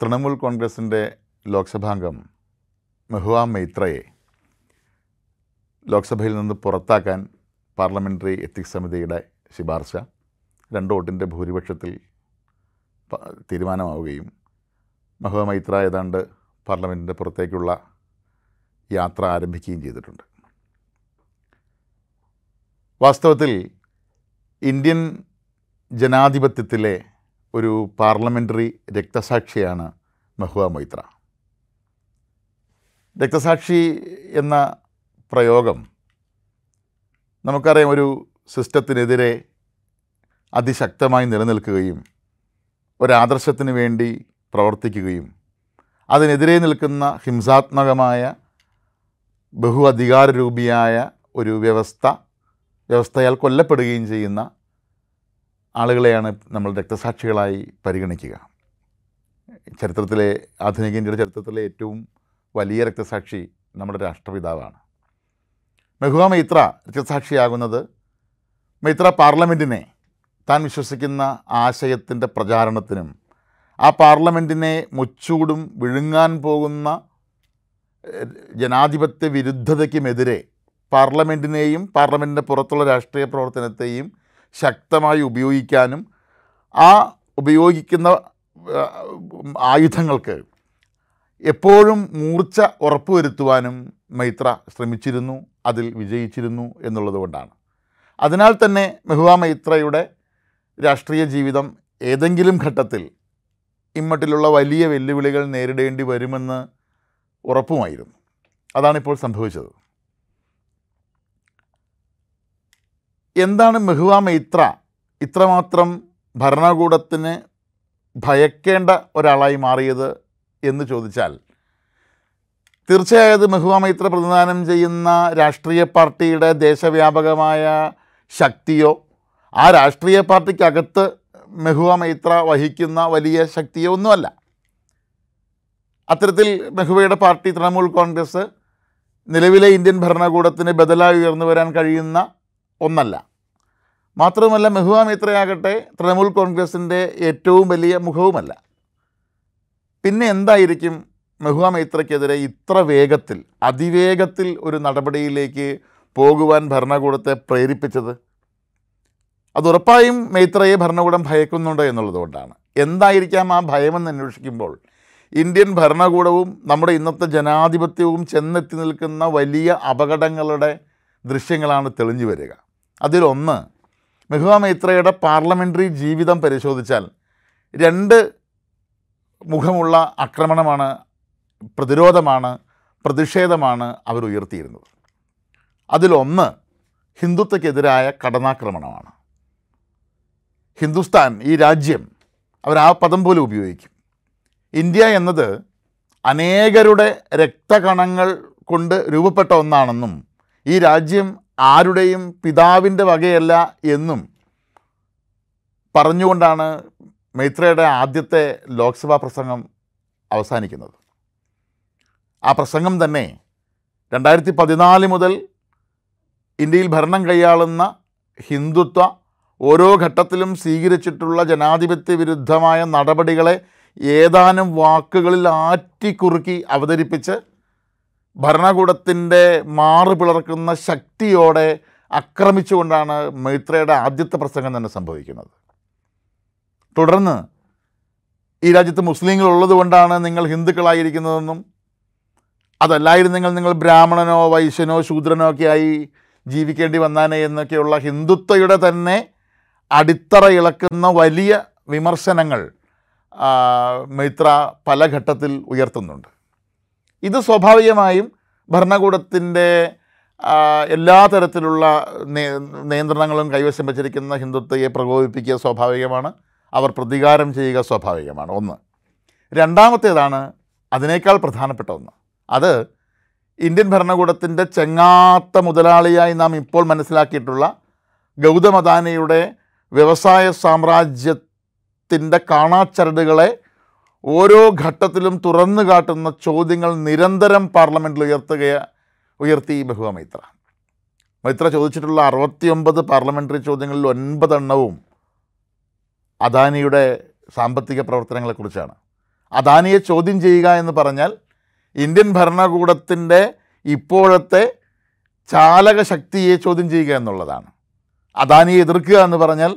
തൃണമൂൽ കോൺഗ്രസിന്റെ ലോക്സഭാംഗം മെഹുവ മൈത്രയെ ലോക്സഭയിൽ നിന്ന് പുറത്താക്കാൻ പാർലമെന്ററി എത്തിക്സ് സമിതിയുടെ ശുപാർശ രണ്ട് വോട്ടിന്റെ ഭൂരിപക്ഷത്തിൽ തീരുമാനമാവുകയും മെഹുവ മൈത്ര ഏതാണ്ട് പാർലമെന്റിന്റെ പുറത്തേക്കുള്ള യാത്ര ആരംഭിക്കുകയും ചെയ്തിട്ടുണ്ട്. വാസ്തവത്തിൽ ഇന്ത്യൻ ജനാധിപത്യത്തിലെ ഒരു പാർലമെന്ററി രക്തസാക്ഷിയാണ് മെഹുവ മൊയ്ത്ര രക്തസാക്ഷി എന്ന പ്രയോഗം നമുക്കറിയാം ഒരു സിസ്റ്റത്തിനെതിരെ അതിശക്തമായി നിലനിൽക്കുകയും ഒരാദർശത്തിന് വേണ്ടി പ്രവർത്തിക്കുകയും അതിനെതിരെ നിൽക്കുന്ന ഹിംസാത്മകമായ ബഹു അധികാരരൂപിയായ ഒരു വ്യവസ്ഥ വ്യവസ്ഥയാൽ കൊല്ലപ്പെടുകയും ചെയ്യുന്ന ആളുകളെയാണ് നമ്മൾ രക്തസാക്ഷികളായി പരിഗണിക്കുക. ചരിത്രത്തിലെ ആധുനിക ഇന്ത്യയുടെ ചരിത്രത്തിലെ ഏറ്റവും വലിയ രക്തസാക്ഷി നമ്മുടെ രാഷ്ട്രപിതാവാണ്. മെഹുവ മൈത്ര രക്തസാക്ഷിയാകുന്നത് മൈത്ര പാർലമെന്റിനെ താൻ വിശ്വസിക്കുന്ന ആശയത്തിന്റെ പ്രചാരണത്തിനും ആ പാർലമെന്റിനെ മുച്ചൂടും വിഴുങ്ങാൻ പോകുന്ന ജനാധിപത്യ വിരുദ്ധതയ്ക്കുമെതിരെ പാർലമെന്റിനെയും പാർലമെന്റിന്റെ പുറത്തുള്ള രാഷ്ട്രീയ പ്രവർത്തനത്തെയും ശക്തമായി ഉപയോഗിക്കാനും ആ ഉപയോഗിക്കുന്ന ആയുധങ്ങൾക്ക് എപ്പോഴും മൂർച്ച ഉറപ്പുവരുത്തുവാനും മൈത്ര ശ്രമിച്ചിരുന്നു അതിൽ വിജയിച്ചിരുന്നു എന്നുള്ളതുകൊണ്ടാണ് അതിനാൽ തന്നെ മെഹുവ മൈത്രയുടെ രാഷ്ട്രീയ ജീവിതം ഏതെങ്കിലും ഘട്ടത്തിൽ ഇമ്മട്ടിലുള്ള വലിയ വെല്ലുവിളികൾ നേരിടേണ്ടി വരുമെന്ന് ഉറപ്പുമായിരുന്നു. അതാണിപ്പോൾ സംഭവിച്ചത്. എന്താണ് മെഹുവ മൈത്ര ഇത്രമാത്രം ഭരണകൂടത്തിന് ഭയക്കേണ്ട ഒരാളായി മാറിയത് എന്ന് ചോദിച്ചാൽ തീർച്ചയായും മെഹുവ മൈത്ര പ്രതിദാനം ചെയ്യുന്ന രാഷ്ട്രീയ പാർട്ടിയുടെ ദേശവ്യാപകമായ ശക്തിയോ ആ രാഷ്ട്രീയ പാർട്ടിക്കകത്ത് മെഹുവ മൈത്ര വഹിക്കുന്ന വലിയ ശക്തിയോ ഒന്നുമല്ല. അത്തരത്തിൽ മെഹുവയുടെ പാർട്ടി തൃണമൂൽ കോൺഗ്രസ് നിലവിലെ ഇന്ത്യൻ ഭരണകൂടത്തിന് ബദലായി ഉയർന്നു വരാൻ കഴിയുന്ന ഒന്നല്ല. മാത്രമല്ല മെഹുവ മിത്രയാകട്ടെ തൃണമൂൽ കോൺഗ്രസിന്റെ ഏറ്റവും വലിയ മുഖവുമല്ല. പിന്നെ എന്തായിരിക്കും മെഹുവ മിത്രയ്ക്കെതിരെ ഇത്ര വേഗത്തിൽ അതിവേഗത്തിൽ ഒരു നടപടിയിലേക്ക് പോകുവാൻ ഭരണകൂടത്തെ പ്രേരിപ്പിച്ചത്? അത് ഉറപ്പായും മൈത്രയെ ഭരണകൂടം ഭയക്കുന്നുണ്ട് എന്നുള്ളതുകൊണ്ടാണ് എന്തായിരിക്കാം ആ ഭയമെന്ന് അന്വേഷിക്കുമ്പോൾ ഇന്ത്യൻ ഭരണകൂടവും നമ്മുടെ ഇന്നത്തെ ജനാധിപത്യവും ചെന്നെത്തി നിൽക്കുന്ന വലിയ അപകടങ്ങളുടെ ദൃശ്യങ്ങളാണ് തെളിഞ്ഞു വരിക. അതിലൊന്ന് മെഹുവ മൈത്രയുടെ പാർലമെന്ററി ജീവിതം പരിശോധിച്ചാൽ രണ്ട് മുഖമുള്ള ആക്രമണമാണ് പ്രതിരോധമാണ് പ്രതിഷേധമാണ് അവർ ഉയർത്തിയിരുന്നത്. അതിലൊന്ന് ഹിന്ദുത്വക്കെതിരായ കടന്നാക്രമണമാണ്. ഹിന്ദുസ്ഥാൻ ഈ രാജ്യം അവർ ആ പദം പോലും ഉപയോഗിക്കും. ഇന്ത്യ എന്നത് അനേകരുടെ രക്തകണങ്ങൾ കൊണ്ട് രൂപപ്പെട്ട ഒന്നാണെന്നും ഈ രാജ്യം ആരുടെയും പിതാവിന്റെ വകയല്ല എന്നും പറഞ്ഞുകൊണ്ടാണ് മൈത്രയുടെ ആദ്യത്തെ ലോക്സഭാ പ്രസംഗം അവസാനിക്കുന്നത്. ആ പ്രസംഗം തന്നെ രണ്ടായിരത്തി പതിനാല് മുതൽ ഇന്ത്യയിൽ ഭരണം കൈയാളുന്ന ഹിന്ദുത്വ ഓരോ ഘട്ടത്തിലും സ്വീകരിച്ചിട്ടുള്ള ജനാധിപത്യ വിരുദ്ധമായ നടപടികളെ ഏതാനും വാക്കുകളിൽ ആറ്റിക്കുറുക്കി അവതരിപ്പിച്ച് ഭരണകൂടത്തിന്റെ മാറു പിളർക്കുന്ന ശക്തിയോടെ ആക്രമിച്ചുകൊണ്ടാണ് മൈത്രയുടെ ആദ്യത്തെ പ്രസംഗം തന്നെ സംഭവിക്കുന്നത്. തുടർന്ന് ഈ രാജ്യത്ത് മുസ്ലിങ്ങൾ ഉള്ളതുകൊണ്ടാണ് നിങ്ങൾ ഹിന്ദുക്കളായിരിക്കുന്നതെന്നും അതല്ലായിരുന്നെങ്കിൽ നിങ്ങൾ ബ്രാഹ്മണനോ വൈശ്യനോ ശൂദ്രനോ ഒക്കെ ആയി ജീവിക്കേണ്ടി വന്നാനേ എന്നൊക്കെയുള്ള ഹിന്ദുത്വയുടെ തന്നെ അടിത്തറ ഇളക്കുന്ന വലിയ വിമർശനങ്ങൾ മൈത്ര പല ഘട്ടത്തിൽ ഉയർത്തുന്നുണ്ട്. ഇത് സ്വാഭാവികമായും ഭരണകൂടത്തിന്റെ എല്ലാ തരത്തിലുള്ള നിയന്ത്രണങ്ങളും കൈവശം വച്ചിരിക്കുന്ന ഹിന്ദുത്വയെ പ്രകോപിപ്പിക്കുക സ്വാഭാവികമാണ്. അവർ പ്രതികാരം ചെയ്യുക സ്വാഭാവികമാണ്. ഒന്ന്. രണ്ടാമത്തേതാണ് അതിനേക്കാൾ പ്രധാനപ്പെട്ട ഒന്ന്. അത് ഇന്ത്യൻ ഭരണകൂടത്തിന്റെ ചെങ്ങാത്ത മുതലാളിയായി നാം ഇപ്പോൾ മനസ്സിലാക്കിയിട്ടുള്ള ഗൗതം വ്യവസായ സാമ്രാജ്യത്തിന്റെ കാണാച്ചരടുകളെ ഓരോ ഘട്ടത്തിലും തുറന്നു കാട്ടുന്ന ചോദ്യങ്ങൾ നിരന്തരം പാർലമെന്റിൽ ഉയർത്തുക ഉയർത്തി ബഹുവ മൈത്ര മൈത്ര ചോദിച്ചിട്ടുള്ള അറുപത്തിയൊമ്പത് പാർലമെന്ററി ചോദ്യങ്ങളിൽ ഒൻപതെണ്ണവും അദാനിയുടെ സാമ്പത്തിക പ്രവർത്തനങ്ങളെക്കുറിച്ചാണ്. അദാനിയെ ചോദ്യം ചെയ്യുക എന്ന് പറഞ്ഞാൽ ഇന്ത്യൻ ഭരണകൂടത്തിന്റെ ഇപ്പോഴത്തെ ചാലക ശക്തിയെ ചോദ്യം ചെയ്യുക എന്നുള്ളതാണ്. അദാനിയെ എതിർക്കുക എന്ന് പറഞ്ഞാൽ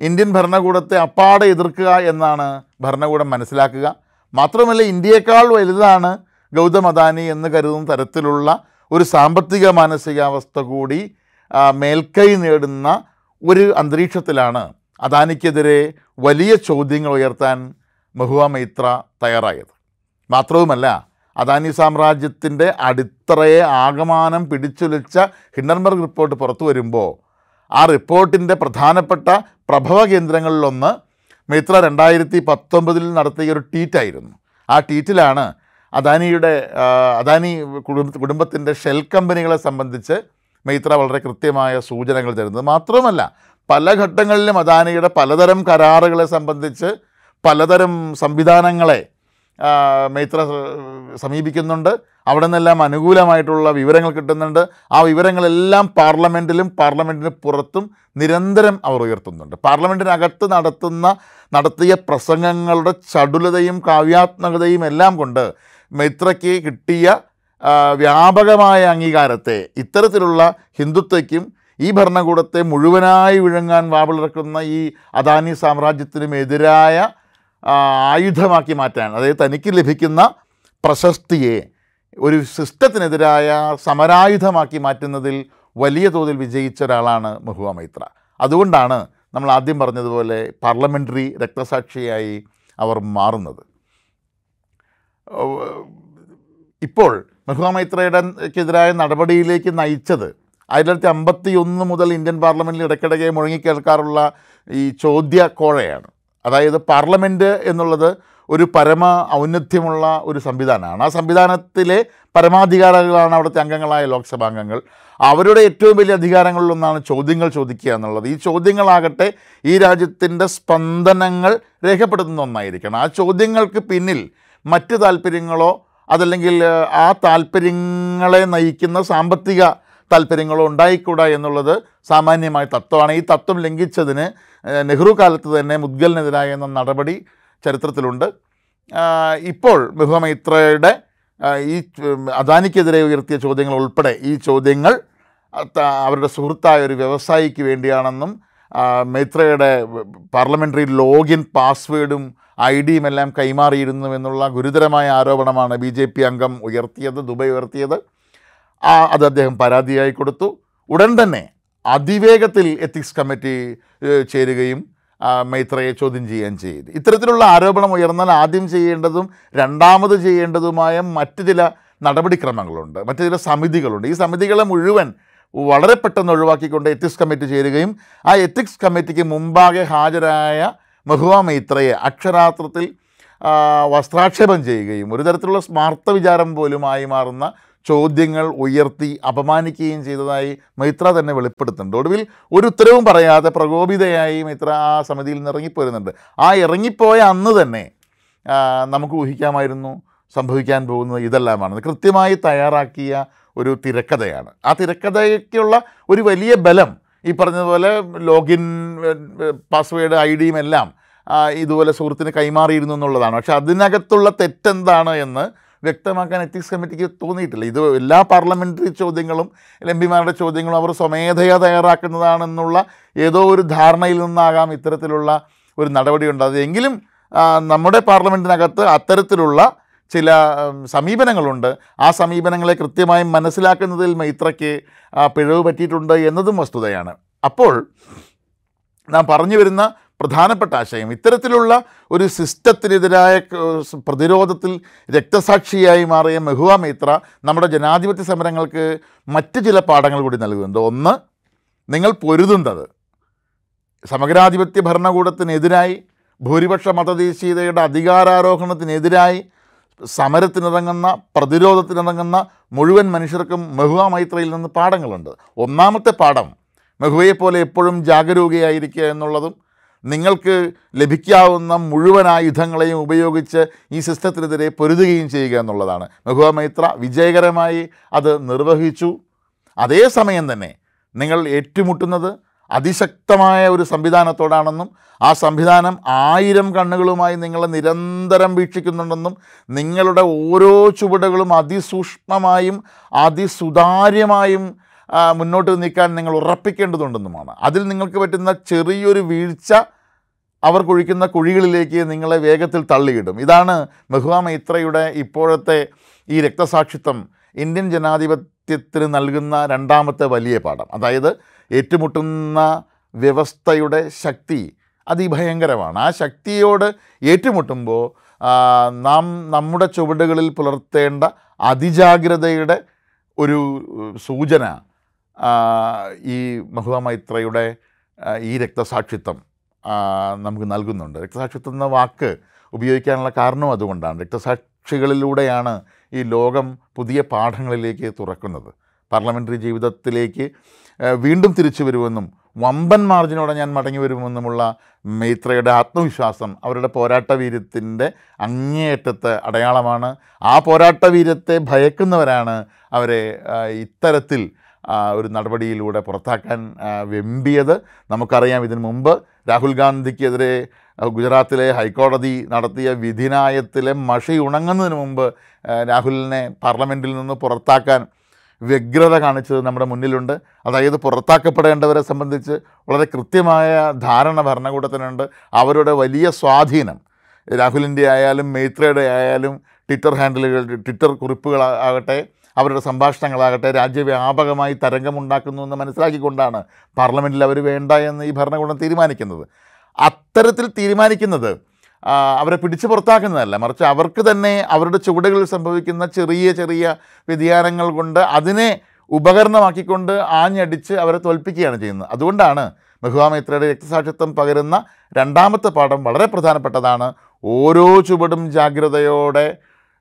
ഇന്ത്യൻ ഭരണകൂടത്തെ അപ്പാടെ എതിർക്കുക എന്നാണ് ഭരണകൂടം മനസ്സിലാക്കുക. മാത്രമല്ല ഇന്ത്യയേക്കാൾ വലുതാണ് ഗൗതം അദാനി എന്ന് കരുതുന്ന തരത്തിലുള്ള ഒരു സാമ്പത്തിക മാനസികാവസ്ഥ കൂടി മേൽക്കൈ നേടുന്ന ഒരു അന്തരീക്ഷത്തിലാണ് അദാനിക്കെതിരെ വലിയ ചോദ്യങ്ങൾ ഉയർത്താൻ മഹുവ മൈത്ര തയ്യാറായത്. മാത്രവുമല്ല അദാനി സാമ്രാജ്യത്തിന്റെ അടിത്തറയെ ആകമാനം പിടിച്ചുലച്ച ഹിൻഡൻബർഗ് റിപ്പോർട്ട് പുറത്തു വരുമ്പോൾ ആ റിപ്പോർട്ടിന്റെ പ്രധാനപ്പെട്ട പ്രഭവ കേന്ദ്രങ്ങളിലൊന്ന് മിത്ര രണ്ടായിരത്തി പത്തൊമ്പതിൽ നടത്തിയ ഒരു ട്വീറ്റായിരുന്നു. ആ ട്വീറ്റിലാണ് അദാനിയുടെ അദാനി കുടുംബ കുടുംബത്തിന്റെ ഷെൽ കമ്പനികളെ സംബന്ധിച്ച് മൈത്ര വളരെ കൃത്യമായ സൂചനകൾ തരുന്നത്. മാത്രമല്ല പല ഘട്ടങ്ങളിലും അദാനിയുടെ പലതരം കരാറുകളെ സംബന്ധിച്ച് പലതരം സംവിധാനങ്ങളെ മൈത്ര സമീപിക്കുന്നുണ്ട്. അവിടെ നിന്നെല്ലാം അനുകൂലമായിട്ടുള്ള വിവരങ്ങൾ കിട്ടുന്നുണ്ട്. ആ വിവരങ്ങളെല്ലാം പാർലമെന്റിലും പാർലമെന്റിന് പുറത്തും നിരന്തരം അവർ ഉയർത്തുന്നുണ്ട്. പാർലമെന്റിനകത്ത് നടത്തുന്ന നടത്തിയ പ്രസംഗങ്ങളുടെ ചടുലതയും കാവ്യാത്മകതയും എല്ലാം കൊണ്ട് മൈത്രയ്ക്ക് കിട്ടിയ വ്യാപകമായ അംഗീകാരത്തെ ഇത്തരത്തിലുള്ള ഹിന്ദുത്വയ്ക്കും ഈ ഭരണകൂടത്തെ മുഴുവനായി വിഴുങ്ങാൻ വാവിളിറക്കുന്ന ഈ അദാനി സാമ്രാജ്യത്തിനും എതിരായ ആ, ആയുധമാക്കി മാറ്റാൻ. അതായത് തനിക്ക് ലഭിക്കുന്ന പ്രശസ്തിയെ ഒരു സിസ്റ്റത്തിനെതിരായ സമരായുധമാക്കി മാറ്റുന്നതിൽ വലിയ തോതിൽ വിജയിച്ച ഒരാളാണ് മഹുവ മൈത്ര. അതുകൊണ്ടാണ് നമ്മൾ ആദ്യം പറഞ്ഞതുപോലെ പാർലമെന്ററി രക്തസാക്ഷിയായി അവർ മാറുന്നത്. ഇപ്പോൾ മഹുവ മൈത്രയുടെക്കെതിരായ നടപടിയിലേക്ക് നയിച്ചത് ആയിരത്തി തൊള്ളായിരത്തി അമ്പത്തി ഒന്ന് മുതൽ ഇന്ത്യൻ പാർലമെന്റിൽ ഇടയ്ക്കിടയ്ക്ക് മുഴങ്ങിക്കേൾക്കാറുള്ള ഈ ചോദ്യ കോഴയാണ്. അതായത് പാർലമെന്റ് എന്നുള്ളത് ഒരു പരമ ഔന്നത്യമുള്ള ഒരു സംവിധാനമാണ്. ആ സംവിധാനത്തിലെ പരമാധികാരികളാണ് അവിടുത്തെ അംഗങ്ങളായ ലോക്സഭാ അംഗങ്ങൾ. അവരുടെ ഏറ്റവും വലിയ അധികാരങ്ങളിലൊന്നാണ് ചോദ്യങ്ങൾ ചോദിക്കുക എന്നുള്ളത്. ഈ ചോദ്യങ്ങളാകട്ടെ ഈ രാജ്യത്തിന്റെ സ്പന്ദനങ്ങൾ രേഖപ്പെടുത്തുന്ന ഒന്നായിരിക്കണം. ആ ചോദ്യങ്ങൾക്ക് പിന്നിൽ മറ്റ് താല്പര്യങ്ങളോ അതല്ലെങ്കിൽ ആ താല്പര്യങ്ങളെ നയിക്കുന്ന സാമ്പത്തിക താല്പര്യങ്ങളോ ഉണ്ടായിക്കൂടാ എന്നുള്ളത് സാമാന്യമായ തത്വമാണ്. ഈ തത്വം ലംഘിച്ചതിന് നെഹ്റു കാലത്ത് തന്നെ മുദ്ഗലിനെതിരായ എന്ന നടപടി ചരിത്രത്തിലുണ്ട്. ഇപ്പോൾ ബഹുമൈത്രയുടെ ഈ അദാനിക്കെതിരെ ഉയർത്തിയ ചോദ്യങ്ങൾ ഉൾപ്പെടെ ഈ ചോദ്യങ്ങൾ അവരുടെ സുഹൃത്തായ ഒരു വ്യവസായിക്ക് വേണ്ടിയാണെന്നും മൈത്രയുടെ പാർലമെന്ററി ലോഗിൻ പാസ്വേഡും ഐ ഡിയും എല്ലാം കൈമാറിയിരുന്നു എന്നുള്ള ഗുരുതരമായ ആരോപണമാണ് ബി ജെ പി അംഗം ഉയർത്തിയത് ദുബൈ ഉയർത്തിയത്. അത് അദ്ദേഹം പരാതിയായി കൊടുത്തു. ഉടൻ തന്നെ അതിവേഗത്തിൽ എത്തിക്സ് കമ്മിറ്റി ചേരുകയും മൈത്രയെ ചോദ്യം ചെയ്യുകയും ചെയ്തു. ഇത്തരത്തിലുള്ള ആരോപണം ഉയർന്നാൽ ആദ്യം ചെയ്യേണ്ടതും രണ്ടാമത് ചെയ്യേണ്ടതുമായ മറ്റു ചില നടപടിക്രമങ്ങളുണ്ട് മറ്റു ചില സമിതികളുണ്ട്. ഈ സമിതികളെ മുഴുവൻ വളരെ പെട്ടെന്ന് ഒഴിവാക്കിക്കൊണ്ട് എത്തിക്സ് കമ്മിറ്റി ചേരുകയും ആ എത്തിക്സ് കമ്മിറ്റിക്ക് മുമ്പാകെ ഹാജരായ മഹുവ മൈത്രയെ അക്ഷരാത്രത്തിൽ വസ്ത്രാക്ഷേപം ചെയ്യുകയും ഒരു തരത്തിലുള്ള സ്മാർത്ഥ വിചാരം പോലുമായി മാറുന്ന ചോദ്യങ്ങൾ ഉയർത്തി അപമാനിക്കുകയും ചെയ്തതായി മൈത്ര തന്നെ വെളിപ്പെടുത്തുന്നുണ്ട്. ഒടുവിൽ ഒരു ഉത്തരവും പറയാതെ പ്രകോപിതയായി മൈത്ര ആ സമിതിയിൽ നിന്ന് ഇറങ്ങിപ്പോരുന്നുണ്ട്. ആ ഇറങ്ങിപ്പോയ അന്ന് തന്നെ നമുക്ക് ഊഹിക്കാമായിരുന്നു സംഭവിക്കാൻ പോകുന്നത് ഇതെല്ലാമാണ്. കൃത്യമായി തയ്യാറാക്കിയ ഒരു തിരക്കഥയാണ്. ആ തിരക്കഥയ്ക്കുള്ള ഒരു വലിയ ബലം ഈ പറഞ്ഞതുപോലെ ലോഗിൻ പാസ്വേഡ് ഐ ഡിയും എല്ലാം ഇതുപോലെ സുഹൃത്തിന് കൈമാറിയിരുന്നു എന്നുള്ളതാണ്. പക്ഷേ അതിനകത്തുള്ള തെറ്റെന്താണ് എന്ന് വ്യക്തമാക്കാൻ എത്തിക്സ് കമ്മിറ്റിക്ക് തോന്നിയിട്ടില്ല. ഇത് എല്ലാ പാർലമെന്ററി ചോദ്യങ്ങളും എം പിമാരുടെ ചോദ്യങ്ങളും അവർ സ്വമേധയാ തയ്യാറാക്കുന്നതാണെന്നുള്ള ഏതോ ഒരു ധാരണയിൽ നിന്നാകാം ഇത്തരത്തിലുള്ള ഒരു നടപടി ഉണ്ടാകുന്നത് എങ്കിലും നമ്മുടെ പാർലമെന്റിനകത്ത് അത്തരത്തിലുള്ള ചില സമീപനങ്ങളുണ്ട്. ആ സമീപനങ്ങളെ കൃത്യമായും മനസ്സിലാക്കുന്നതിൽ മൈത്രയ്ക്ക് പിഴവ് പറ്റിയിട്ടുണ്ട് എന്നതും വസ്തുതയാണ്. അപ്പോൾ നാം പറഞ്ഞു വരുന്ന പ്രധാനപ്പെട്ട ആശയം. ഇത്തരത്തിലുള്ള ഒരു സിസ്റ്റത്തിനെതിരായ പ്രതിരോധത്തിൽ രക്തസാക്ഷിയായി മാറിയ മെഹുവ മൈത്ര നമ്മുടെ ജനാധിപത്യ സമരങ്ങൾക്ക് മറ്റ് ചില പാഠങ്ങൾ കൂടി നൽകുന്നുണ്ട്. ഒന്ന് നിങ്ങൾ പൊരുതുന്നത്. സമഗ്രാധിപത്യ ഭരണകൂടത്തിനെതിരായി ഭൂരിപക്ഷ മതദേശീയതയുടെ അധികാരാരോഹണത്തിനെതിരായി സമരത്തിനിറങ്ങുന്ന പ്രതിരോധത്തിനിറങ്ങുന്ന മുഴുവൻ മനുഷ്യർക്കും മെഹുവ മൈത്രയിൽ നിന്ന് പാഠങ്ങളുണ്ട്. ഒന്നാമത്തെ പാഠം മെഹുവയെപ്പോലെ എപ്പോഴും ജാഗരൂകയായിരിക്കുക എന്നുള്ളതും നിങ്ങൾക്ക് ലഭിക്കാവുന്ന മുഴുവൻ ആയുധങ്ങളെയും ഉപയോഗിച്ച് ഈ സിസ്റ്റത്തിനെതിരെ പൊരുതുകയും ചെയ്യുക എന്നുള്ളതാണ്. മെഹുവ മൈത്ര വിജയകരമായി അത് നിർവഹിച്ചു. അതേസമയം തന്നെ നിങ്ങൾ ഏറ്റുമുട്ടുന്നത് അതിശക്തമായ ഒരു സംവിധാനത്തോടാണെന്നും ആ സംവിധാനം ആയിരം കണ്ണുകളുമായി നിങ്ങളെ നിരന്തരം വീക്ഷിക്കുന്നുണ്ടെന്നും നിങ്ങളുടെ ഓരോ ചുവടുകളും അതിസൂക്ഷ്മമായും അതിസുതാര്യമായും മുന്നോട്ട് നീക്കാൻ നിങ്ങൾ ഉറപ്പിക്കേണ്ടതുണ്ടെന്നുമാണ്. അതിൽ നിങ്ങൾക്ക് പറ്റുന്ന ചെറിയൊരു വീഴ്ച അവർ കുഴിക്കുന്ന കുഴികളിലേക്ക് നിങ്ങളെ വേഗത്തിൽ തള്ളിയിടും. ഇതാണ് മെഹുവ മൈത്രയുടെ ഇപ്പോഴത്തെ ഈ രക്തസാക്ഷിത്വം. ഇന്ത്യൻ ജനാധിപത്യത്തിന് നൽകുന്ന രണ്ടാമത്തെ വലിയ പാഠം. അതായത് ഏറ്റുമുട്ടുന്ന വ്യവസ്ഥയുടെ ശക്തി അതിഭയങ്കരമാണ്. ആ ശക്തിയോട് ഏറ്റുമുട്ടുമ്പോൾ നാം നമ്മുടെ ചുവടുകളിൽ പുലർത്തേണ്ട അതിജാഗ്രതയുടെ ഒരു സൂചന ഈ മഹുവ മൈത്രയുടെ ഈ രക്തസാക്ഷിത്വം നമുക്ക് നൽകുന്നുണ്ട്. രക്തസാക്ഷിത്വം എന്ന വാക്ക് ഉപയോഗിക്കാനുള്ള കാരണം അതുകൊണ്ടാണ്. രക്തസാക്ഷികളിലൂടെയാണ് ഈ ലോകം പുതിയ പാഠങ്ങളിലേക്ക് തുറക്കുന്നത്. പാർലമെന്ററി ജീവിതത്തിലേക്ക് വീണ്ടും തിരിച്ചു വരുമെന്നും വമ്പൻ മാർജിനോടെ ഞാൻ മടങ്ങി വരുമെന്നുമുള്ള മൈത്രയുടെ ആത്മവിശ്വാസം അവരുടെ പോരാട്ട വീര്യത്തിന്റെ അങ്ങേയറ്റത്തെ അടയാളമാണ്. ആ പോരാട്ട വീര്യത്തെ ഭയക്കുന്നവരാണ് അവരെ ഇത്തരത്തിൽ ഒരു നടപടിയിലൂടെ പുറത്താക്കാൻ വെമ്പിയത് നമുക്കറിയാം. ഇതിനു മുമ്പ് രാഹുൽ ഗാന്ധിക്കെതിരെ ഗുജറാത്തിലെ ഹൈക്കോടതി നടത്തിയ വിധിനായത്തിലെ മഷി ഉണങ്ങുന്നതിന് മുമ്പ് രാഹുലിനെ പാർലമെന്റിൽ നിന്ന് പുറത്താക്കാൻ വ്യഗ്രത കാണിച്ചത് നമ്മുടെ മുന്നിലുണ്ട്. അതായത് പുറത്താക്കപ്പെടേണ്ടവരെ സംബന്ധിച്ച് വളരെ കൃത്യമായ ധാരണ ഭരണകൂടത്തിനുണ്ട്. അവരുടെ വലിയ സ്വാധീനം രാഹുലിന്റെ ആയാലും മൈത്രയുടെ ആയാലും ട്വിറ്റർ ഹാൻഡിലുകൾ ട്വിറ്റർ കുറിപ്പുകൾ ആകട്ടെ അവരുടെ സംഭാഷണങ്ങളാകട്ടെ രാജ്യവ്യാപകമായി തരംഗമുണ്ടാക്കുന്നു എന്ന് മനസ്സിലാക്കിക്കൊണ്ടാണ് പാർലമെന്റിൽ അവർ വേണ്ട എന്ന് ഈ ഭരണകൂടം തീരുമാനിക്കുന്നത്. അത്തരത്തിൽ തീരുമാനിക്കുന്നത് അവരെ പിടിച്ചു പുറത്താക്കുന്നതല്ല. മറിച്ച് അവർക്ക് തന്നെ അവരുടെ ചുവടുകളിൽ സംഭവിക്കുന്ന ചെറിയ ചെറിയ വ്യതിയാനങ്ങൾ കൊണ്ട് അതിനെ ഉപകരണമാക്കിക്കൊണ്ട് ആഞ്ഞടിച്ച് അവരെ തോൽപ്പിക്കുകയാണ് ചെയ്യുന്നത്. അതുകൊണ്ടാണ് മെഹുവ മൈത്രയുടെ രക്തസാക്ഷിത്വം പകരുന്ന രണ്ടാമത്തെ പാഠം വളരെ പ്രധാനപ്പെട്ടതാണ്. ഓരോ ചുവടും ജാഗ്രതയോടെ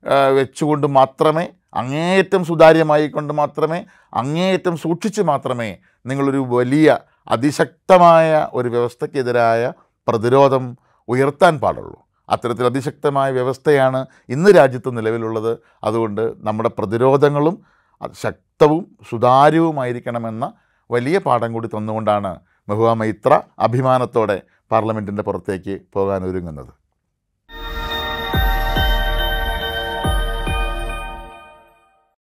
വെച്ചുകൊണ്ട് മാത്രമേ അങ്ങേയറ്റം സുതാര്യമായി കൊണ്ട് മാത്രമേ അങ്ങേയറ്റം സൂക്ഷിച്ച് മാത്രമേ നിങ്ങളൊരു വലിയ അതിശക്തമായ ഒരു വ്യവസ്ഥയ്ക്കെതിരായ പ്രതിരോധം ഉയർത്താൻ പാടുള്ളൂ. അത്തരത്തിൽ അതിശക്തമായ വ്യവസ്ഥയാണ് ഇന്ന് രാജ്യത്ത് നിലവിലുള്ളത്. അതുകൊണ്ട് നമ്മുടെ പ്രതിരോധങ്ങളും ശക്തവും സുതാര്യവുമായിരിക്കണമെന്ന വലിയ പാഠം കൂടി തന്നുകൊണ്ടാണ് മെഹുവ മൈത്ര അഭിമാനത്തോടെ പാർലമെന്റിന്റെ പുറത്തേക്ക് പോകാൻ ഒരുങ്ങുന്നത്